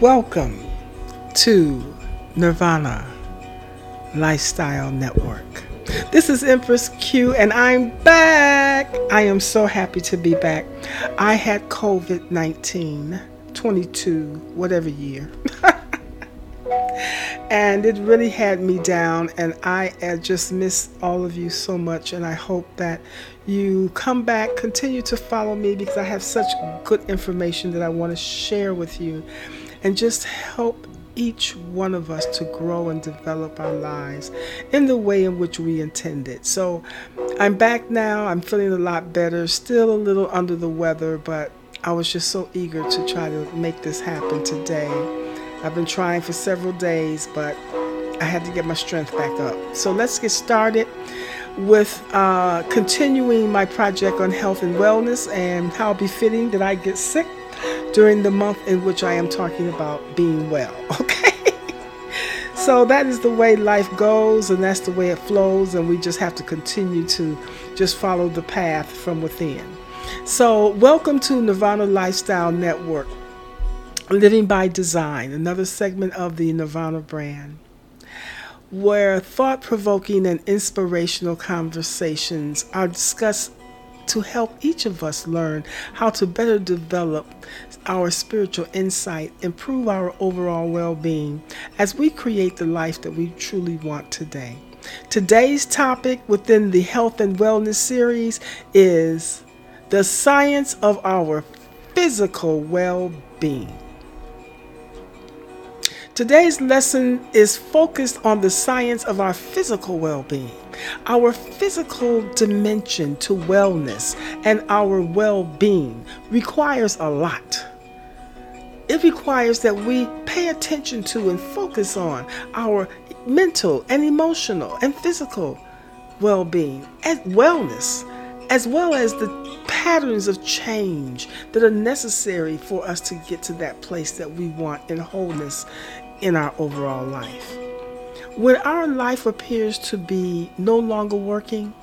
Welcome to Nirvana Lifestyle Network. This is Empress Q, and I'm back. I am so happy to be back. I had COVID 19, 22, whatever year. and it really had me down, and I just miss all of you so much. And I hope that you come back, continue to follow me because I have such good information that I want to share with you and just help each one of us to grow and develop our lives in the way in which we intended. So I'm back now. I'm feeling a lot better, still a little under the weather, but I was just so eager to try to make this happen today. I've been trying for several days, but I had to get my strength back up. So let's get started with uh, continuing my project on health and wellness and how befitting that I get sick during the month in which I am talking about being well. Okay? so that is the way life goes and that's the way it flows, and we just have to continue to just follow the path from within. So, welcome to Nirvana Lifestyle Network, Living by Design, another segment of the Nirvana brand where thought provoking and inspirational conversations are discussed to help each of us learn how to better develop our spiritual insight, improve our overall well being as we create the life that we truly want today. Today's topic within the Health and Wellness series is the science of our physical well being. Today's lesson is focused on the science of our physical well being, our physical dimension to wellness and our well being requires a lot. It requires that we pay attention to and focus on our mental and emotional and physical well being and wellness, as well as the patterns of change that are necessary for us to get to that place that we want in wholeness in our overall life. When our life appears to be no longer working,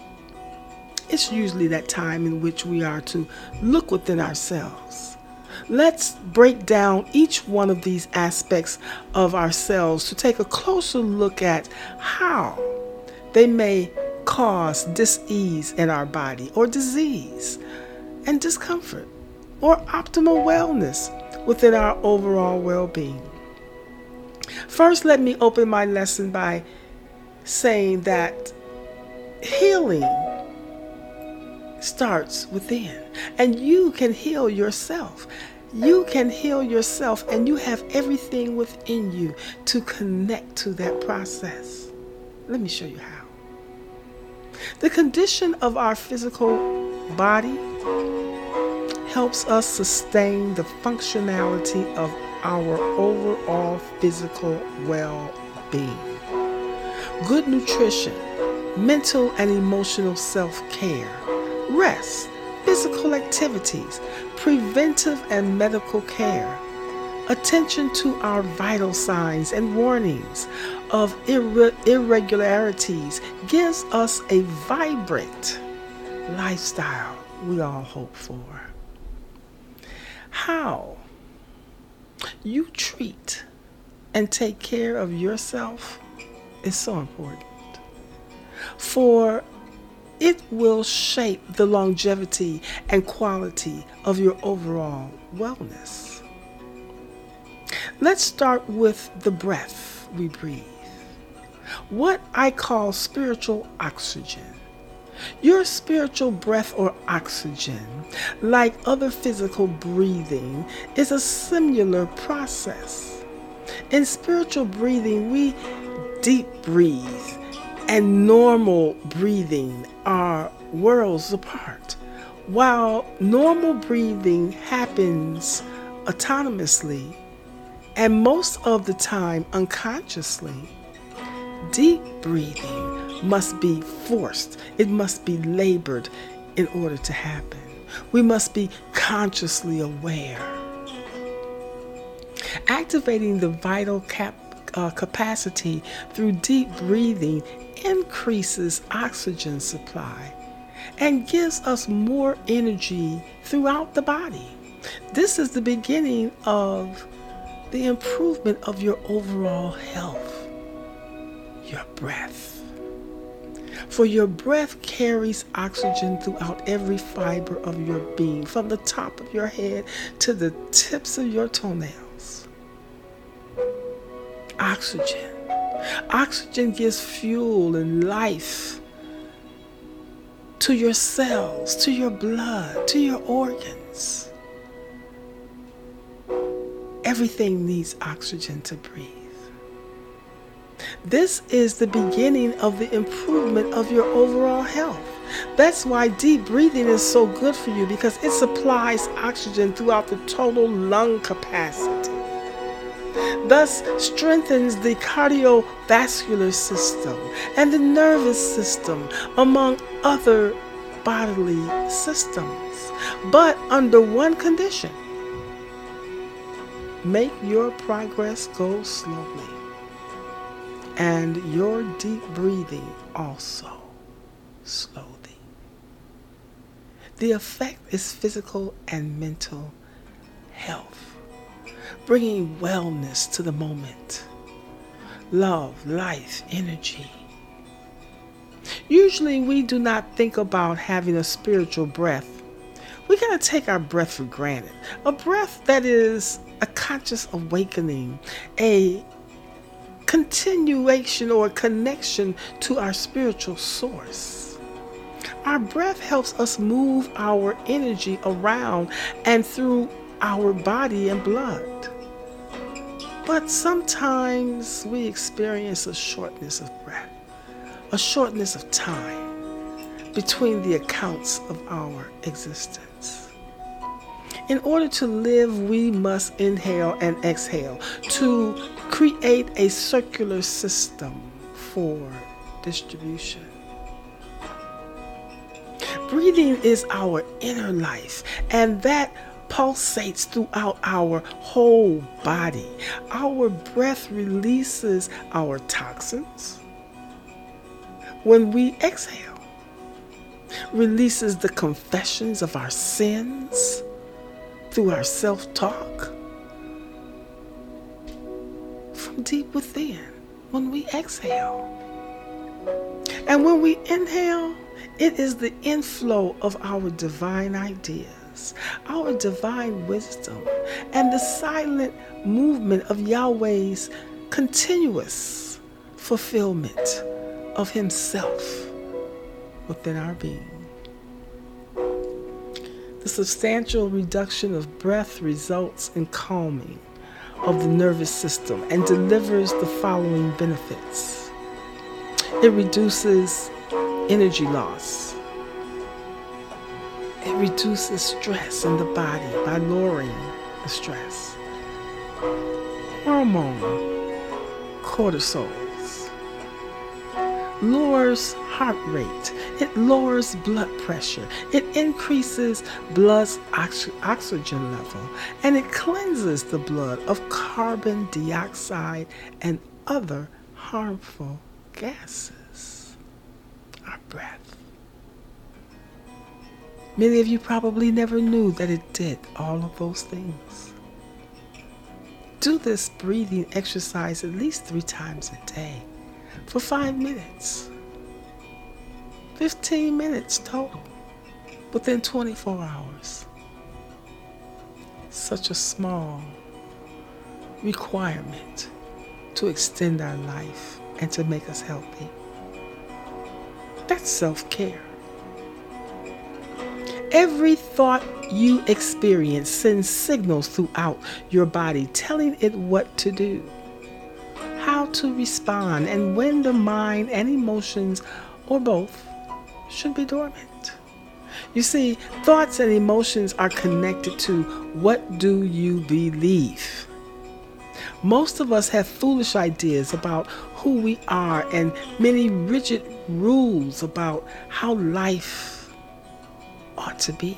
it's usually that time in which we are to look within ourselves. Let's break down each one of these aspects of ourselves to take a closer look at how they may cause dis-ease in our body or disease and discomfort or optimal wellness within our overall well-being. First, let me open my lesson by saying that healing starts within, and you can heal yourself. You can heal yourself, and you have everything within you to connect to that process. Let me show you how. The condition of our physical body helps us sustain the functionality of our overall physical well being. Good nutrition, mental and emotional self care, rest, physical activities, preventive and medical care, attention to our vital signs and warnings of irre- irregularities gives us a vibrant lifestyle we all hope for. How you treat and take care of yourself is so important. For it will shape the longevity and quality of your overall wellness. Let's start with the breath we breathe. What I call spiritual oxygen your spiritual breath or oxygen, like other physical breathing, is a similar process. In spiritual breathing, we deep breathe and normal breathing are worlds apart. While normal breathing happens autonomously and most of the time unconsciously, deep breathing must be forced, it must be labored in order to happen. We must be consciously aware. Activating the vital cap, uh, capacity through deep breathing increases oxygen supply and gives us more energy throughout the body. This is the beginning of the improvement of your overall health, your breath. For your breath carries oxygen throughout every fiber of your being, from the top of your head to the tips of your toenails. Oxygen. Oxygen gives fuel and life to your cells, to your blood, to your organs. Everything needs oxygen to breathe. This is the beginning of the improvement of your overall health. That's why deep breathing is so good for you because it supplies oxygen throughout the total lung capacity. Thus, strengthens the cardiovascular system and the nervous system, among other bodily systems. But under one condition make your progress go slowly and your deep breathing also slowly. The effect is physical and mental health, bringing wellness to the moment, love, life, energy. Usually, we do not think about having a spiritual breath. We kind of take our breath for granted. A breath that is a conscious awakening, a continuation or connection to our spiritual source. Our breath helps us move our energy around and through our body and blood. But sometimes we experience a shortness of breath, a shortness of time between the accounts of our existence. In order to live, we must inhale and exhale to create a circular system for distribution. Breathing is our inner life, and that pulsates throughout our whole body. Our breath releases our toxins. When we exhale, releases the confessions of our sins through our self talk deep within when we exhale. And when we inhale, it is the inflow of our divine ideas, our divine wisdom, and the silent movement of Yahweh's continuous fulfillment of Himself within our being. The substantial reduction of breath results in calming of the nervous system and delivers the following benefits it reduces energy loss, it reduces stress in the body by lowering the stress. Hormone cortisol lowers heart rate, it lowers blood pressure, it increases blood's ox- oxygen level, and it cleanses the blood of carbon dioxide and other harmful gases. Our breath. Many of you probably never knew that it did all of those things. Do this breathing exercise at least three times a day for five minutes. 15 minutes total within 24 hours. Such a small requirement to extend our life and to make us healthy. That's self care. Every thought you experience sends signals throughout your body telling it what to do to respond and when the mind and emotions, or both, should be dormant. You see, thoughts and emotions are connected to what do you believe. Most of us have foolish ideas about who we are and many rigid rules about how life ought to be.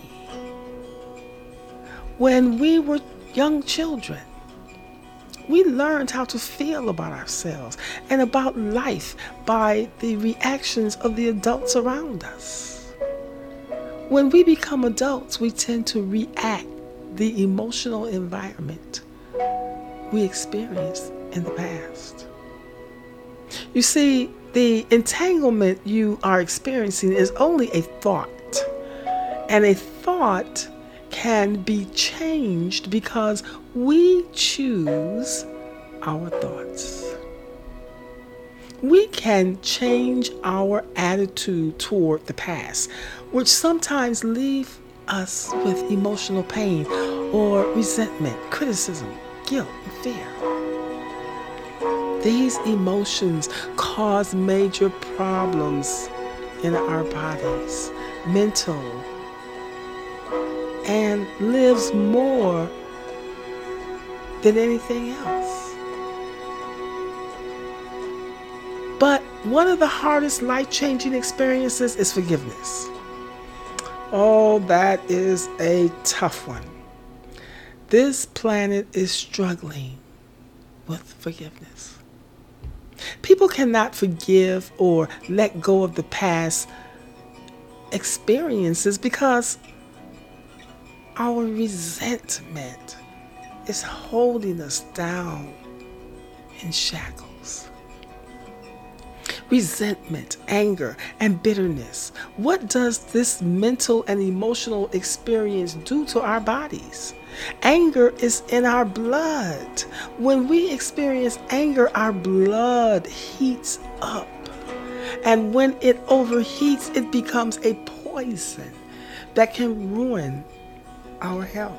When we were young children, we learned how to feel about ourselves and about life by the reactions of the adults around us. When we become adults, we tend to react the emotional environment we experienced in the past. You see, the entanglement you are experiencing is only a thought. And a thought can be changed because we choose our thoughts. We can change our attitude toward the past, which sometimes leave us with emotional pain or resentment, criticism, guilt, and fear. These emotions cause major problems in our bodies, mental, and lives more than anything else. But one of the hardest life changing experiences is forgiveness. Oh, that is a tough one. This planet is struggling with forgiveness. People cannot forgive or let go of the past experiences because our resentment is holding us down in shackles. Resentment, anger, and bitterness. What does this mental and emotional experience do to our bodies? Anger is in our blood. When we experience anger, our blood heats up. And when it overheats, it becomes a poison that can ruin our health.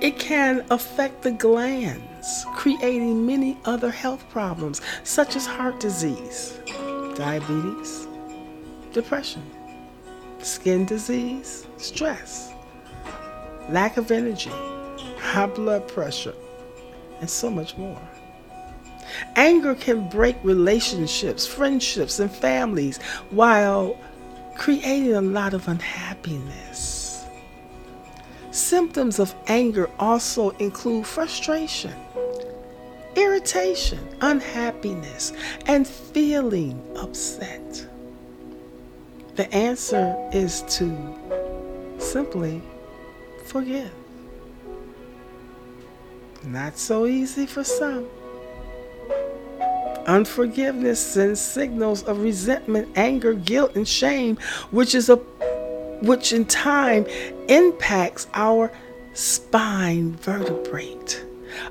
It can affect the glands, creating many other health problems such as heart disease, diabetes, depression, skin disease, stress, lack of energy, high blood pressure, and so much more. Anger can break relationships, friendships, and families while creating a lot of unhappiness. Symptoms of anger also include frustration, irritation, unhappiness, and feeling upset. The answer is to simply forgive. Not so easy for some. Unforgiveness sends signals of resentment, anger, guilt, and shame, which is a which in time impacts our spine vertebrate,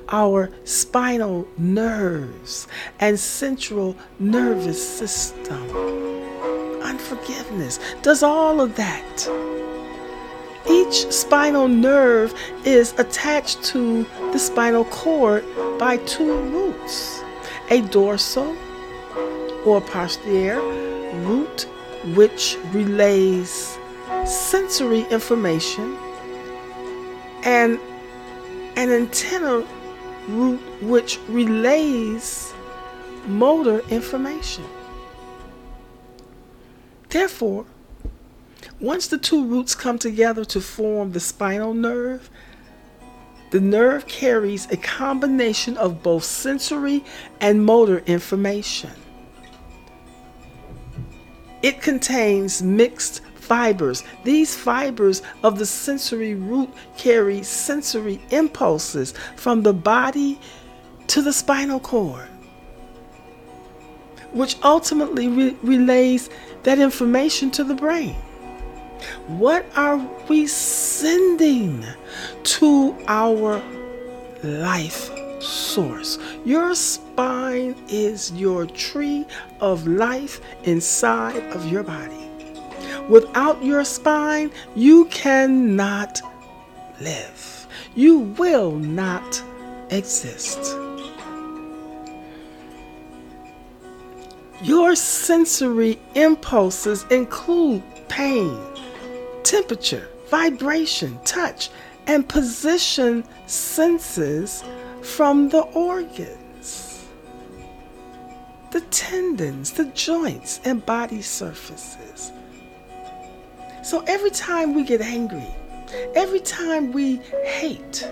our spinal nerves, and central nervous system. Unforgiveness does all of that. Each spinal nerve is attached to the spinal cord by two roots a dorsal or posterior root which relays sensory information and an anterior root which relays motor information. Therefore, once the two roots come together to form the spinal nerve, the nerve carries a combination of both sensory and motor information. It contains mixed fibers. These fibers of the sensory root carry sensory impulses from the body to the spinal cord, which ultimately re- relays that information to the brain. What are we sending to our life source? Your spine is your tree of life inside of your body. Without your spine, you cannot live. You will not exist. Your sensory impulses include pain, temperature, vibration, touch, and position senses from the organs, the tendons, the joints, and body surfaces. So every time we get angry, every time we hate,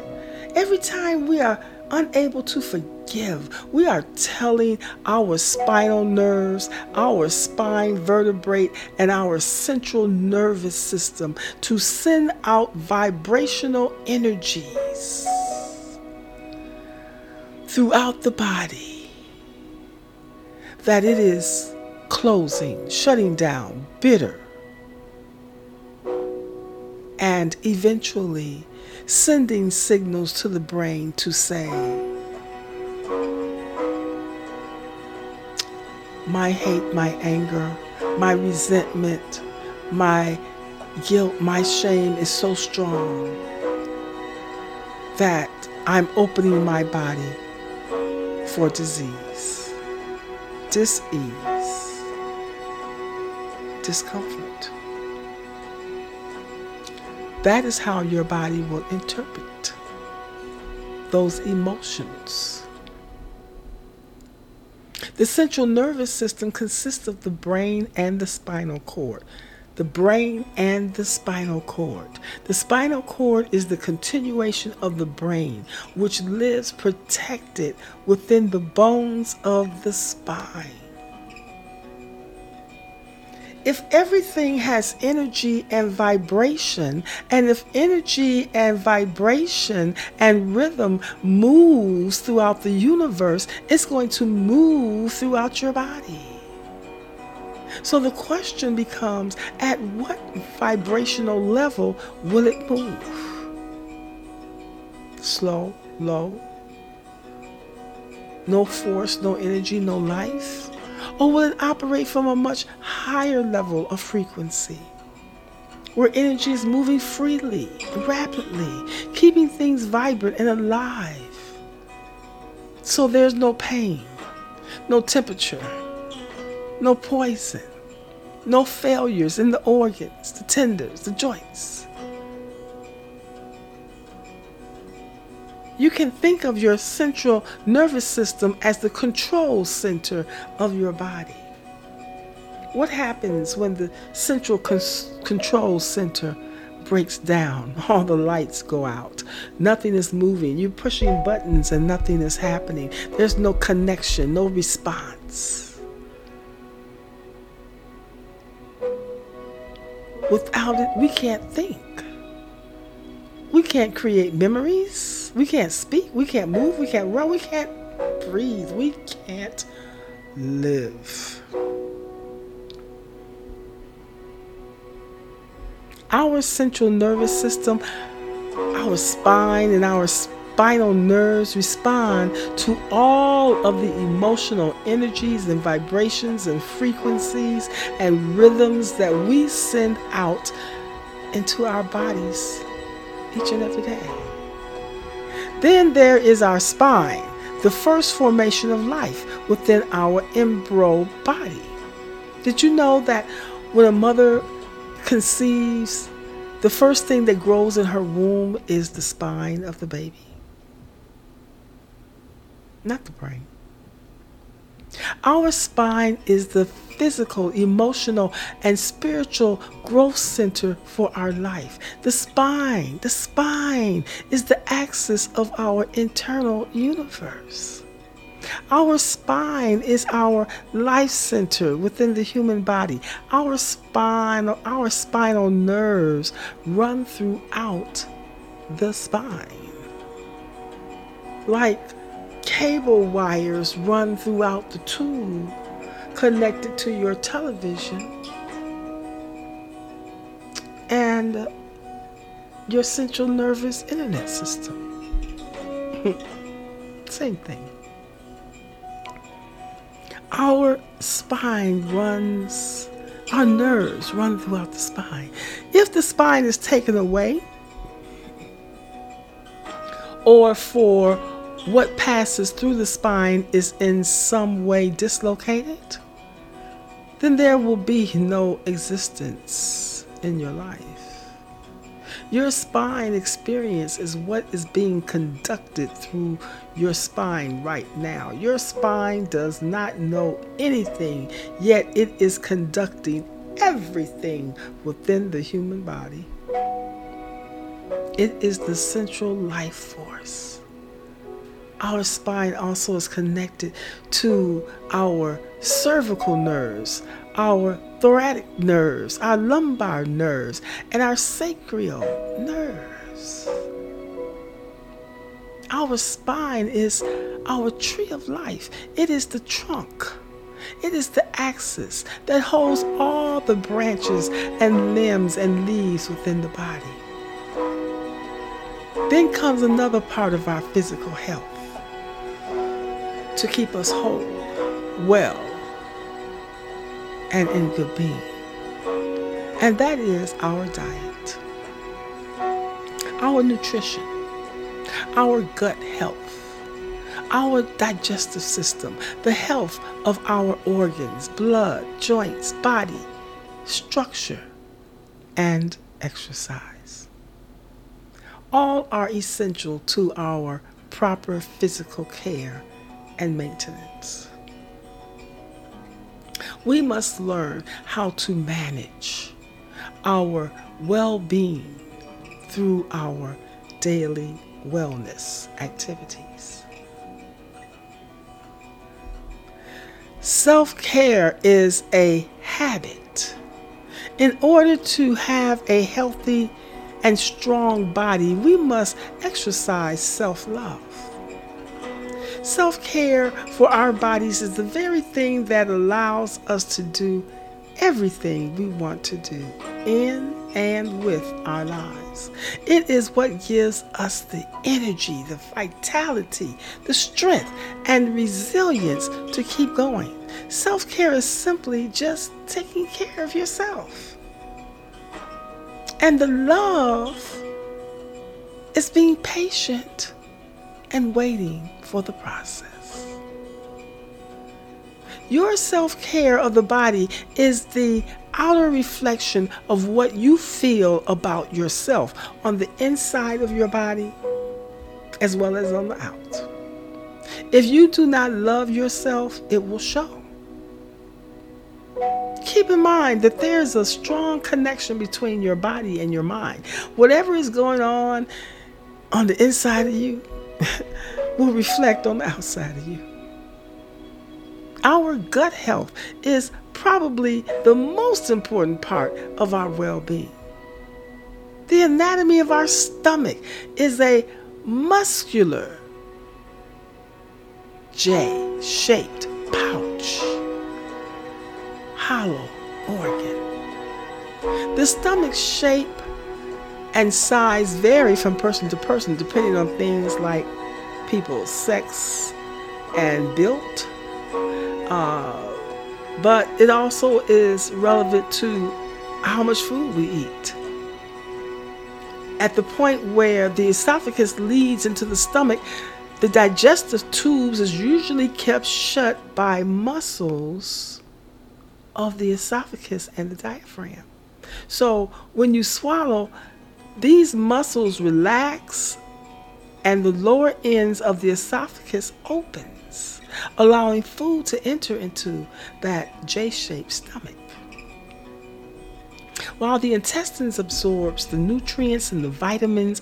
every time we are unable to forgive. We are telling our spinal nerves, our spine vertebrae, and our central nervous system to send out vibrational energies throughout the body that it is closing, shutting down, bitter, and eventually sending signals to the brain to say, my hate, my anger, my resentment, my guilt, my shame is so strong that I'm opening my body for disease, disease, discomfort. That is how your body will interpret those emotions. The central nervous system consists of the brain and the spinal cord. The brain and the spinal cord. The spinal cord is the continuation of the brain, which lives protected within the bones of the spine if everything has energy and vibration, and if energy and vibration and rhythm moves throughout the universe, it's going to move throughout your body. So the question becomes at what vibrational level will it move? Slow, low, no force, no energy, no life? Or will it operate from a much higher level of frequency? Where energy is moving freely, rapidly, keeping things vibrant and alive. So there's no pain, no temperature, no poison, no failures in the organs, the tendons, the joints. You can think of your central nervous system as the control center of your body. What happens when the central control center breaks down? All the lights go out. Nothing is moving. You're pushing buttons and nothing is happening. There's no connection, no response. Without it, we can't think. We can't create memories we can't speak. We can't move. We can't run. We can't breathe. We can't live. Our central nervous system, our spine, and our spinal nerves respond to all of the emotional energies and vibrations and frequencies and rhythms that we send out into our bodies each and every day. Then there is our spine, the first formation of life within our embryo body. Did you know that when a mother conceives, the first thing that grows in her womb is the spine of the baby? Not the brain. Our spine is the physical, emotional, and spiritual growth center for our life. The spine, the spine is the axis of our internal universe. Our spine is our life center within the human body. Our spine, our spinal nerves run throughout the spine. Like cable wires run throughout the tube connected to your television and your central nervous internet system. Same thing. Our spine runs, our nerves run throughout the spine. If the spine is taken away, or for what passes through the spine is in some way dislocated, then there will be no existence in your life. Your spine experience is what is being conducted through your spine right now. Your spine does not know anything, yet it is conducting everything within the human body. It is the central life force our spine also is connected to our cervical nerves, our thoracic nerves, our lumbar nerves, and our sacral nerves. Our spine is our tree of life, it is the trunk. It is the axis that holds all the branches and limbs and leaves within the body. Then comes another part of our physical health to keep us whole, well, and in good being. And that is our diet, our nutrition, our gut health, our digestive system, the health of our organs, blood, joints, body, structure, and exercise. All are essential to our proper physical care and maintenance. We must learn how to manage our well being through our daily wellness activities. Self care is a habit. In order to have a healthy and strong body, we must exercise self love. Self care for our bodies is the very thing that allows us to do everything we want to do in and with our lives. It is what gives us the energy, the vitality, the strength, and resilience to keep going. Self care is simply just taking care of yourself. And the love is being patient and waiting for the process. Your self care of the body is the outer reflection of what you feel about yourself on the inside of your body as well as on the out. If you do not love yourself, it will show. Keep in mind that there's a strong connection between your body and your mind. Whatever is going on on the inside of you will reflect on the outside of you. Our gut health is probably the most important part of our well being. The anatomy of our stomach is a muscular J shaped pouch, hollow organ. The stomach shape and size vary from person to person depending on things like people's sex and built. Uh, but it also is relevant to how much food we eat. At the point where the esophagus leads into the stomach, the digestive tubes is usually kept shut by muscles of the esophagus and the diaphragm. So when you swallow, these muscles relax and the lower ends of the esophagus opens, allowing food to enter into that J-shaped stomach. While the intestines absorbs the nutrients and the vitamins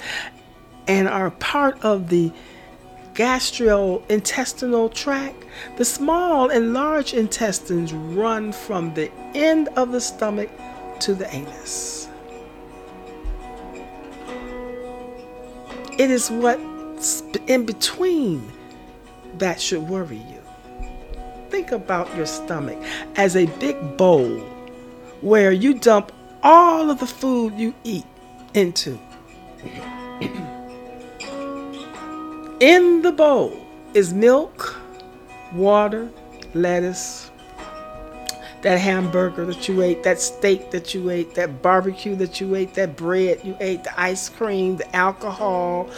and are part of the gastrointestinal tract, the small and large intestines run from the end of the stomach to the anus. It is what's in between that should worry you. Think about your stomach as a big bowl where you dump all of the food you eat into. In the bowl is milk, water, lettuce, that hamburger that you ate, that steak that you ate, that barbecue that you ate, that bread you ate, the ice cream, the alcohol,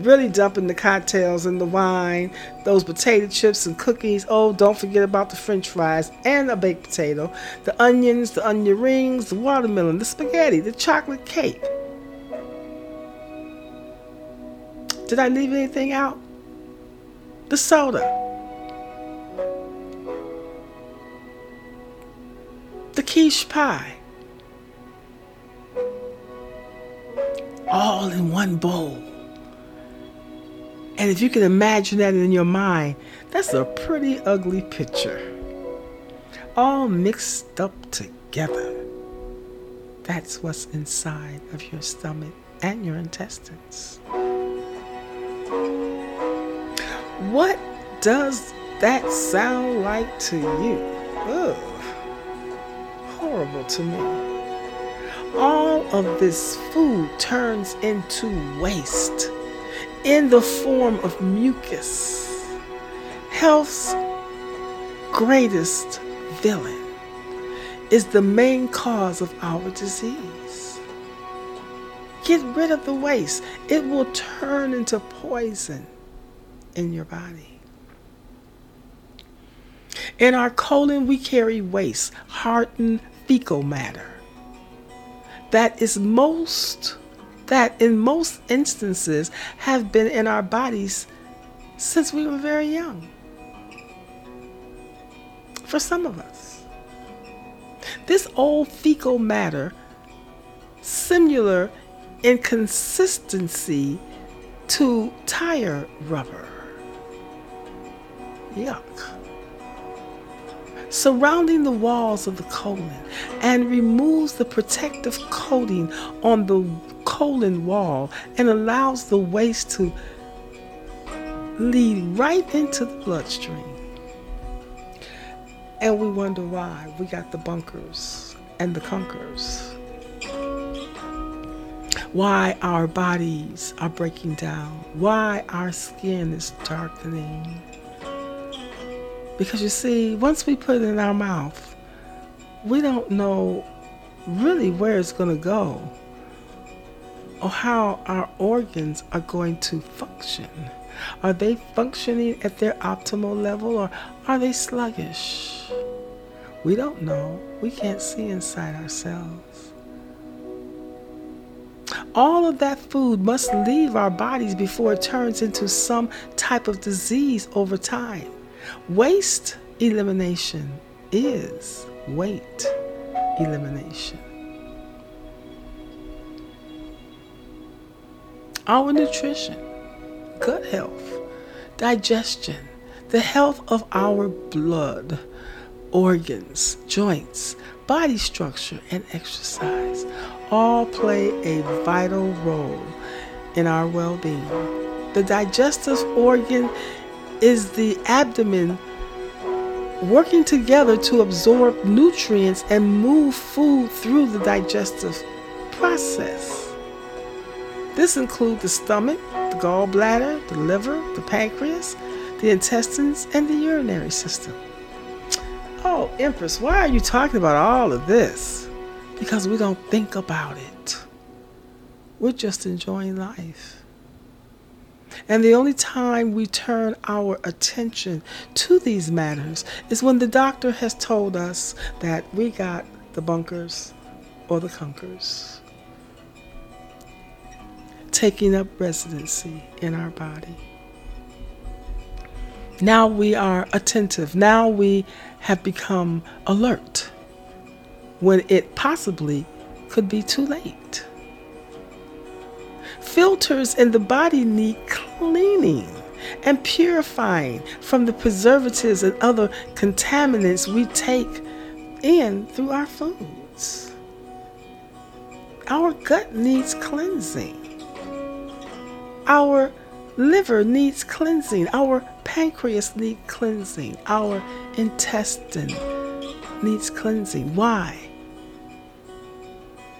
really dumping the cocktails and the wine, those potato chips and cookies. Oh, don't forget about the french fries and a baked potato, the onions, the onion rings, the watermelon, the spaghetti, the chocolate cake. Did I leave anything out? The soda. Quiche pie. All in one bowl. And if you can imagine that in your mind, that's a pretty ugly picture. All mixed up together. That's what's inside of your stomach and your intestines. What does that sound like to you? Ugh. Horrible to me. All of this food turns into waste in the form of mucus. Health's greatest villain is the main cause of our disease. Get rid of the waste, it will turn into poison in your body. In our colon, we carry waste, hardened fecal matter. That is most, that in most instances have been in our bodies since we were very young. For some of us. This old fecal matter, similar in consistency to tire rubber. Yuck. Surrounding the walls of the colon and removes the protective coating on the colon wall and allows the waste to lead right into the bloodstream. And we wonder why we got the bunkers and the conquerors. Why our bodies are breaking down. Why our skin is darkening. Because you see, once we put it in our mouth, we don't know really where it's going to go or how our organs are going to function. Are they functioning at their optimal level or are they sluggish? We don't know. We can't see inside ourselves. All of that food must leave our bodies before it turns into some type of disease over time. Waste elimination is weight elimination. Our nutrition, gut health, digestion, the health of our blood, organs, joints, body structure, and exercise all play a vital role in our well being. The digestive organ is the abdomen working together to absorb nutrients and move food through the digestive process. This includes the stomach, the gallbladder, the liver, the pancreas, the intestines, and the urinary system. Oh, Empress, why are you talking about all of this? Because we don't think about it. We're just enjoying life. And the only time we turn our attention to these matters is when the doctor has told us that we got the bunkers or the conquers taking up residency in our body. Now we are attentive. Now we have become alert when it possibly could be too late. Filters in the body need cleaning and purifying from the preservatives and other contaminants we take in through our foods. Our gut needs cleansing. Our liver needs cleansing. Our pancreas needs cleansing. Our intestine needs cleansing. Why?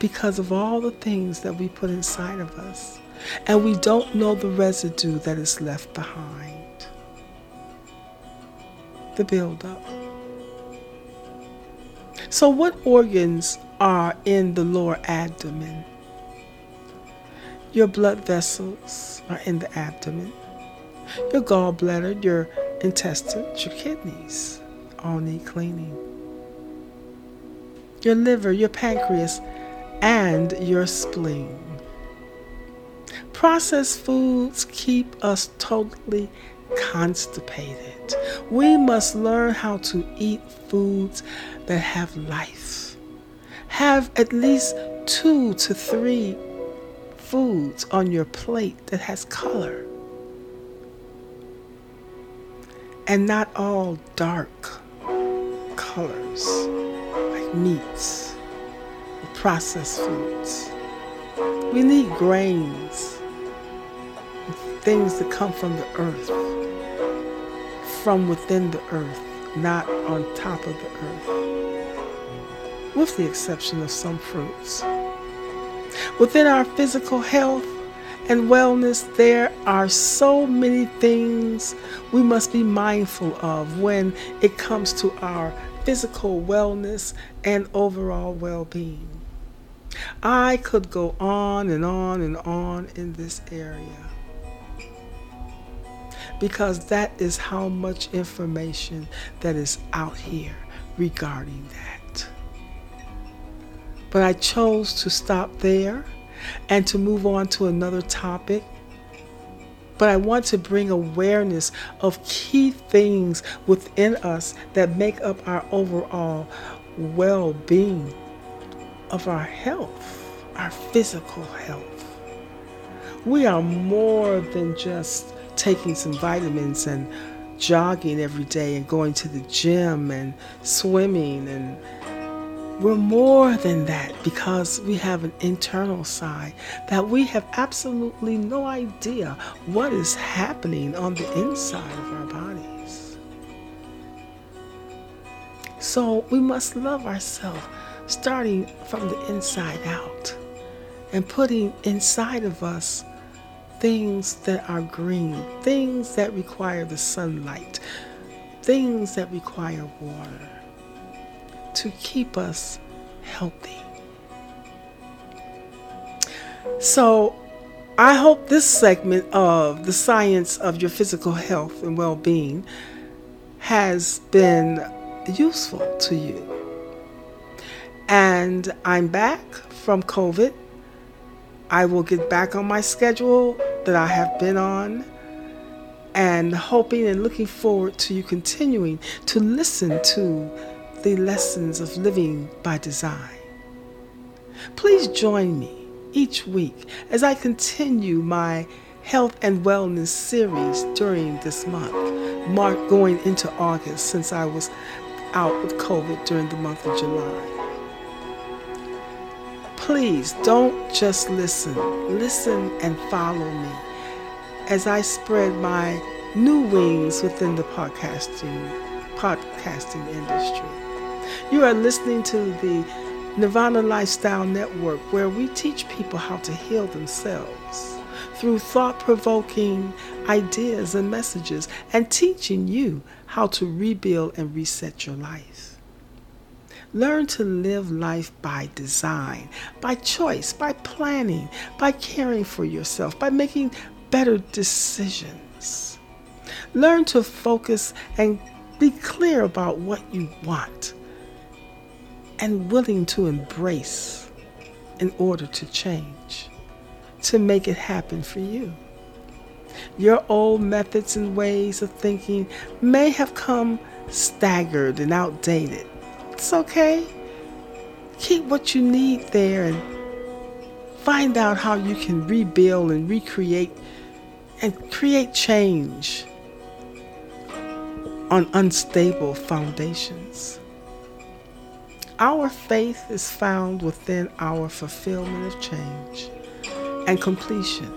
Because of all the things that we put inside of us and we don't know the residue that is left behind. The buildup. So, what organs are in the lower abdomen? Your blood vessels are in the abdomen. Your gallbladder, your intestines, your kidneys all need cleaning. Your liver, your pancreas, and your spleen. Processed foods keep us totally constipated. We must learn how to eat foods that have life. Have at least two to three foods on your plate that has color. and not all dark colors like meats or processed foods. We need grains, things that come from the earth, from within the earth, not on top of the earth, with the exception of some fruits. Within our physical health, and wellness, there are so many things we must be mindful of when it comes to our physical wellness and overall well being. I could go on and on and on in this area because that is how much information that is out here regarding that. But I chose to stop there and to move on to another topic. But I want to bring awareness of key things within us that make up our overall well being of our health, our physical health. We are more than just taking some vitamins and jogging every day and going to the gym and swimming and we're more than that because we have an internal side that we have absolutely no idea what is happening on the inside of our bodies. So we must love ourselves starting from the inside out and putting inside of us things that are green, things that require the sunlight, things that require water to keep us healthy. So, I hope this segment of the science of your physical health and well being has been useful to you. And I'm back from COVID. I will get back on my schedule that I have been on and hoping and looking forward to you continuing to listen to the lessons of living by design. Please join me each week as I continue my health and wellness series during this month, mark going into August since I was out with COVID during the month of July. Please don't just listen, listen and follow me as I spread my new wings within the podcasting podcasting industry. You are listening to the Nirvana Lifestyle Network, where we teach people how to heal themselves through thought provoking ideas and messages, and teaching you how to rebuild and reset your life. Learn to live life by design, by choice, by planning, by caring for yourself, by making better decisions. Learn to focus and be clear about what you want and willing to embrace in order to change, to make it happen for you. Your old methods and ways of thinking may have come staggered and outdated. It's okay. Keep what you need there and find out how you can rebuild and recreate and create change on unstable foundations. Our faith is found within our fulfillment of change and completion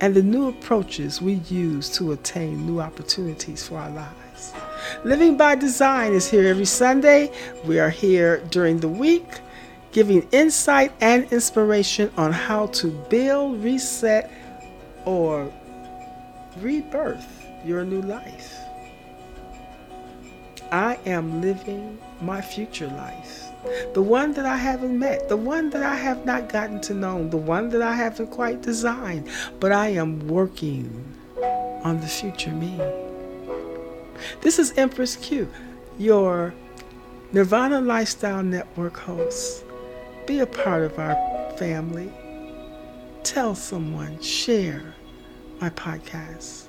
and the new approaches we use to attain new opportunities for our lives. Living by Design is here every Sunday. We are here during the week giving insight and inspiration on how to build, reset, or rebirth your new life. I am living my future life the one that I haven't met, the one that I have not gotten to know, the one that I haven't quite designed, but I am working on the future me. This is Empress Q, your Nirvana Lifestyle Network host. Be a part of our family. Tell someone, share my podcast.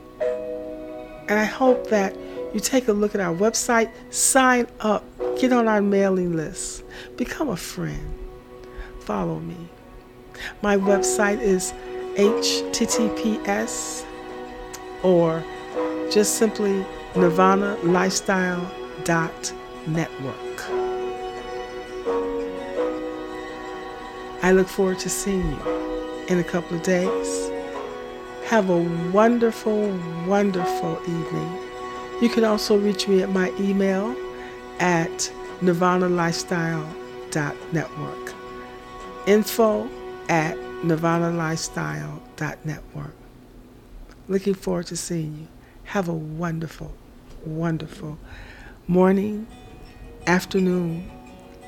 And I hope that you take a look at our website, sign up, get on our mailing list, become a friend, follow me. My website is https or just simply nirvanalifestyle.network. I look forward to seeing you in a couple of days. Have a wonderful, wonderful evening. You can also reach me at my email at nirvanalifestyle.network. Info at nirvanalifestyle.network. Looking forward to seeing you. Have a wonderful, wonderful morning, afternoon,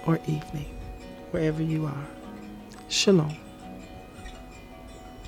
or evening, wherever you are. Shalom.